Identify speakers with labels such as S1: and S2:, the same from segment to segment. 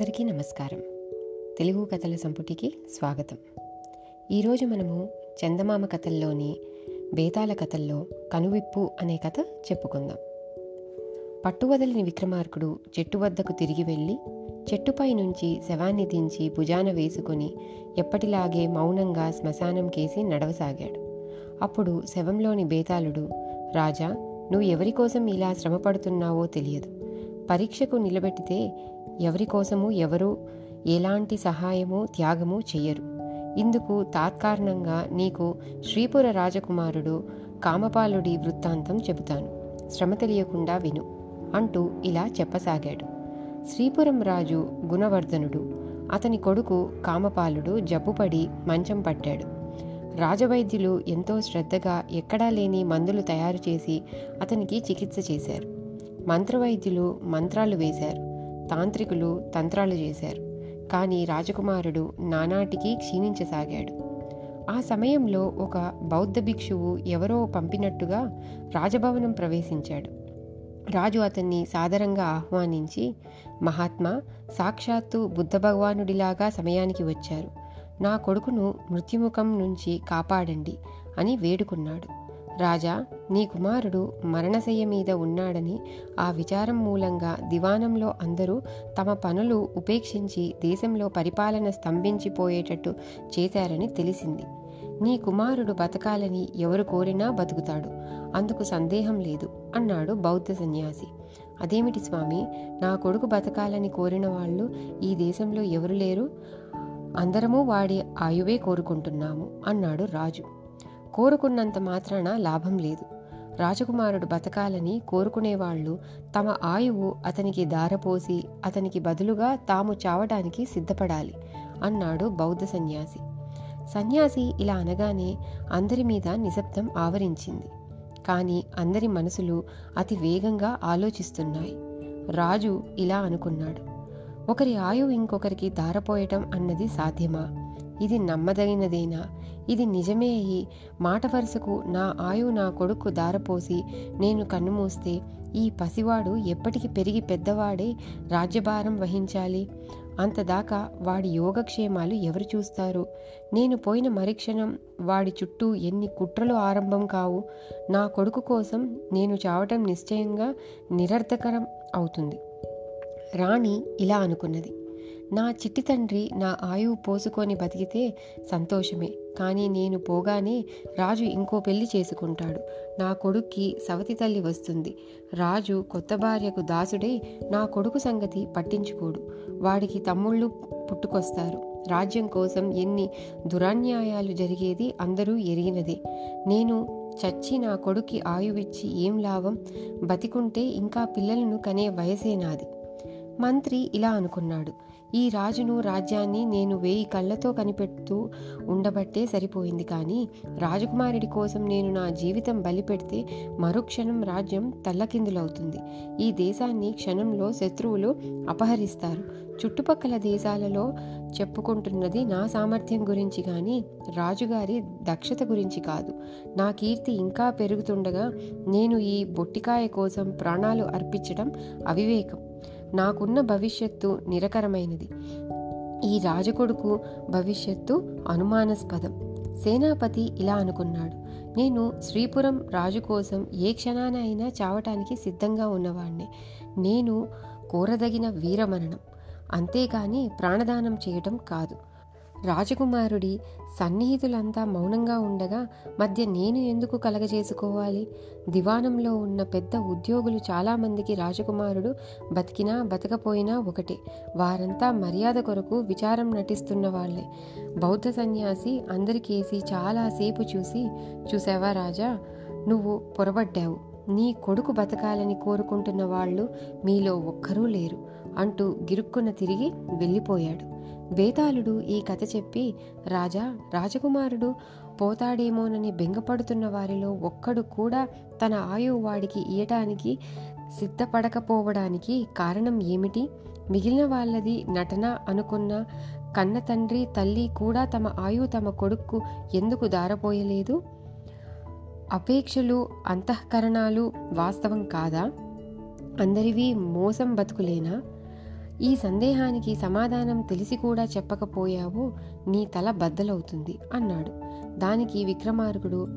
S1: అందరికీ నమస్కారం. తెలుగు కథల సంపుటికి స్వాగతం. ఈరోజు మనము చందమామ కథల్లోని బేతాల కథల్లో కనువిప్పు అనే కథ చెప్పుకుందాం. పట్టువదలిని విక్రమార్కుడు చెట్టు వద్దకు తిరిగి వెళ్ళి చెట్టుపై నుంచి శవాన్ని దించి భుజాన వేసుకుని ఎప్పటిలాగే మౌనంగా శ్మశానం కేసి నడవసాగాడు. అప్పుడు శవంలోని బేతాళుడు రాజా నువ్వు ఎవరి కోసం ఇలా శ్రమపడుతున్నావో తెలియదు. పరీక్షకు నిలబెట్టితే ఎవరి కోసము ఎవరు ఎలాంటి సహాయము త్యాగము చెయ్యరు. ఇందుకు తాత్కారణంగా నీకు శ్రీపుర రాజకుమారుడు కామపాలుడి వృత్తాంతం చెబుతాను. శ్రమ తెలియకుండా విను అంటూ ఇలా చెప్పసాగాడు. శ్రీపురం రాజు గుణవర్ధనుడు అతని కొడుకు కామపాలుడు జబ్బుపడి మంచం పట్టాడు. రాజవైద్యులు ఎంతో శ్రద్ధగా ఎక్కడా లేని మందులు తయారు చేసి అతనికి చికిత్స చేశారు. మంత్రవైద్యులు మంత్రాలు వేశారు. తాంత్రికులు తంత్రాలు చేశారు. కానీ రాజకుమారుడు నానాటికి క్షీణించసాగాడు. ఆ సమయంలో ఒక బౌద్ధ భిక్షువు ఎవరో పంపినట్టుగా రాజభవనం ప్రవేశించాడు. రాజు అతన్ని సాదరంగా ఆహ్వానించి మహాత్మా సాక్షాత్తు బుద్ధ భగవానుడిలాగా సమయానికి వచ్చారు. నా కొడుకును మృత్యుముఖం నుంచి కాపాడండి అని వేడుకున్నాడు. రాజా నీ కుమారుడు మరణశయ్య మీద ఉన్నాడని ఆ విచారం మూలంగా దివానంలో అందరూ తమ పనులు ఉపేక్షించి దేశంలో పరిపాలన స్తంభించిపోయేటట్టు చేశారని తెలిసింది. నీ కుమారుడు బతకాలని ఎవరు కోరినా బతుకుతాడు. అందుకు సందేహం లేదు అన్నాడు బౌద్ధ సన్యాసి. అదేమిటి స్వామి నా కొడుకు బతకాలని కోరిన వాళ్ళు ఈ దేశంలో ఎవరు లేరు? అందరము వాడి ఆయువే కోరుకుంటున్నాము అన్నాడు రాజు. కోరుకున్నంత మాత్రాన లాభం లేదు. రాజకుమారుడు బతకాలని కోరుకునేవాళ్ళు తమ ఆయువు అతనికి దారపోసి అతనికి బదులుగా తాము చావడానికి సిద్ధపడాలి అన్నాడు బౌద్ధ సన్యాసి. సన్యాసి ఇలా అనగానే అందరి మీద నిశ్శబ్దం ఆవరించింది. కానీ అందరి మనసులు అతి వేగంగా ఆలోచిస్తున్నాయి. రాజు ఇలా అనుకున్నాడు. ఒకరి ఆయువు ఇంకొకరికి దారపోయటం అన్నది సాధ్యమా? ఇది నమ్మదగినదేనా? ఇది నిజమే అయి మాట వరుసకు నా ఆయు నా కొడుకు దారపోసి నేను కన్నుమూస్తే ఈ పసివాడు ఎప్పటికి పెరిగి పెద్దవాడే రాజ్యభారం వహించాలి. అంతదాకా వాడి యోగక్షేమాలు ఎవరు చూస్తారు? నేను పోయిన మరిక్షణం వాడి చుట్టూ ఎన్ని కుట్రలు ఆరంభం కావు. నా కొడుకు కోసం నేను చావటం నిశ్చయంగా నిరర్ధకరం అవుతుంది. రాణి ఇలా అనుకున్నది. నా చిట్టి తండ్రి నా ఆయువు పోసుకొని బతికితే సంతోషమే. కానీ నేను పోగానే రాజు ఇంకో పెళ్ళి చేసుకుంటాడు. నా కొడుక్కి సవతి తల్లి వస్తుంది. రాజు కొత్త భార్యకు దాసుడై నా కొడుకు సంగతి పట్టించుకోడు. వాడికి తమ్ముళ్ళు పుట్టుకొస్తారు. రాజ్యం కోసం ఎన్ని దురాన్యాయాలు జరిగేది అందరూ ఎరిగినదే. నేను చచ్చి నా కొడుక్కి ఆయువిచ్చి ఏం లాభం? బతికుంటే ఇంకా పిల్లలను కనే వయసే నాది. మంత్రి ఇలా అనుకున్నాడు. ఈ రాజును రాజ్యాన్ని నేను వేయి కళ్ళతో కనిపెడుతూ ఉండబట్టే సరిపోయింది కానీ రాజకుమారుడి కోసం నేను నా జీవితం బలిపెడితే మరుక్షణం రాజ్యం తల్లకిందులవుతుంది. ఈ దేశాన్ని క్షణంలో శత్రువులు అపహరిస్తారు. చుట్టుపక్కల దేశాలలో చెప్పుకుంటున్నది నా సామర్థ్యం గురించి కానీ రాజుగారి దక్షత గురించి కాదు. నా కీర్తి ఇంకా పెరుగుతుండగా నేను ఈ బొట్టికాయ కోసం ప్రాణాలు అర్పించడం అవివేకం. నాకున్న భవిష్యత్తు నిరకరమైనది. ఈ రాజకొడుకు భవిష్యత్తు అనుమానాస్పదం. సేనాపతి ఇలా అనుకున్నాడు. నేను శ్రీపురం రాజు కోసం ఏ క్షణాన అయినా చావటానికి సిద్ధంగా ఉన్నవాణ్ణే. నేను కోరదగిన వీరమరణం. అంతేగాని ప్రాణదానం చేయటం కాదు. రాజకుమారుడి సన్నిహితులంతా మౌనంగా ఉండగా మధ్య నేను ఎందుకు కలగజేసుకోవాలి? దివానంలో ఉన్న పెద్ద ఉద్యోగులు చాలామందికి రాజకుమారుడు బతికినా బతకపోయినా ఒకటే. వారంతా మర్యాద కొరకు విచారం నటిస్తున్న వాళ్ళే బౌద్ధ సన్యాసి అందరికేసి చాలాసేపు చూసి చూసావా రాజా? నువ్వు పొరబడ్డావు. నీ కొడుకు బతకాలని కోరుకుంటున్న వాళ్ళు మీలో ఒక్కరూ లేరు అంటూ గిరుక్కున తిరిగి వెళ్ళిపోయాడు. వేతాళుడు ఈ కథ చెప్పి రాజా రాజకుమారుడు పోతాడేమోనని బెంగపడుతున్న వారిలో ఒక్కడు కూడా తన ఆయువు వాడికి ఇయటానికి సిద్ధపడకపోవడానికి కారణం ఏమిటి? మిగిలిన వాళ్ళది నటన అనుకున్న కన్న తండ్రి తల్లి కూడా తమ ఆయువు తమ కొడుక్కు ఎందుకు దారపోయలేదు? అపేక్షలు అంతఃకరణాలు వాస్తవం కాదా? అందరివి మోసం బతుకులేనా? ఈ సందేహానికి సమాధానం తెలిసి కూడా చెప్పకపోయావు నీ తల బద్దలవుతుంది అన్నాడు. దానికి విక్రమార్కుడు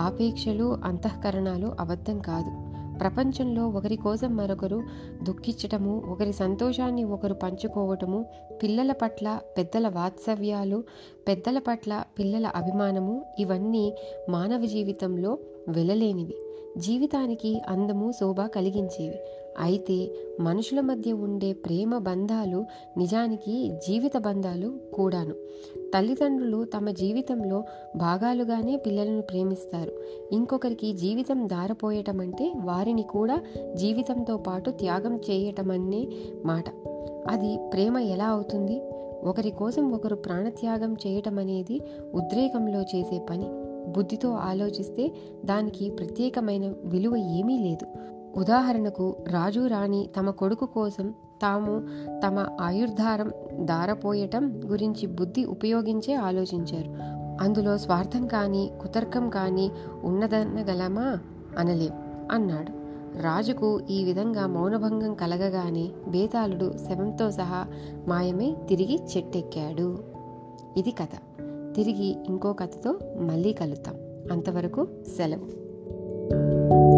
S1: ఆపేక్షలు అంతఃకరణాలు అబద్ధం కాదు. ప్రపంచంలో ఒకరి కోసం మరొకరు దుఃఖించటము ఒకరి సంతోషాన్ని ఒకరు పంచుకోవటము పిల్లల పట్ల పెద్దల వాత్సవ్యాలు పెద్దల పట్ల పిల్లల అభిమానము ఇవన్నీ మానవ జీవితంలో వెలలేనివి. జీవితానికి అందము శోభ కలిగించేవి. అయితే మనుషుల మధ్య ఉండే ప్రేమ బంధాలు నిజానికి జీవిత బంధాలు కూడాను. తల్లిదండ్రులు తమ జీవితంలో భాగాలుగానే పిల్లలను ప్రేమిస్తారు. ఇంకొకరికి జీవితం దారపోయటం అంటే వారిని కూడా జీవితంతో పాటు త్యాగం చేయటం అనే మాట. అది ప్రేమ ఎలా అవుతుంది? ఒకరి కోసం ఒకరు ప్రాణత్యాగం చేయటం అనేది ఉద్రేకంలో చేసే పని. బుద్ధితో ఆలోచిస్తే దానికి ప్రత్యేకమైన విలువ ఏమీ లేదు. ఉదాహరణకు రాజు రాణి తమ కొడుకు కోసం తాము తమ ఆయుర్ధారం దారపోయటం గురించి బుద్ధి ఉపయోగించే ఆలోచించారు. అందులో స్వార్థం కానీ కుతర్కం కానీ ఉన్నదనగలమా? అనలేం అన్నాడు. రాజుకు ఈ విధంగా మౌనభంగం కలగగానే బేతాళుడు శవంతో సహా మాయమై తిరిగి చెట్టెక్కాడు. ఇది కథ. తిరిగి ఇంకో కథతో మళ్ళీ కలుద్దాం. అంతవరకు సెలవు.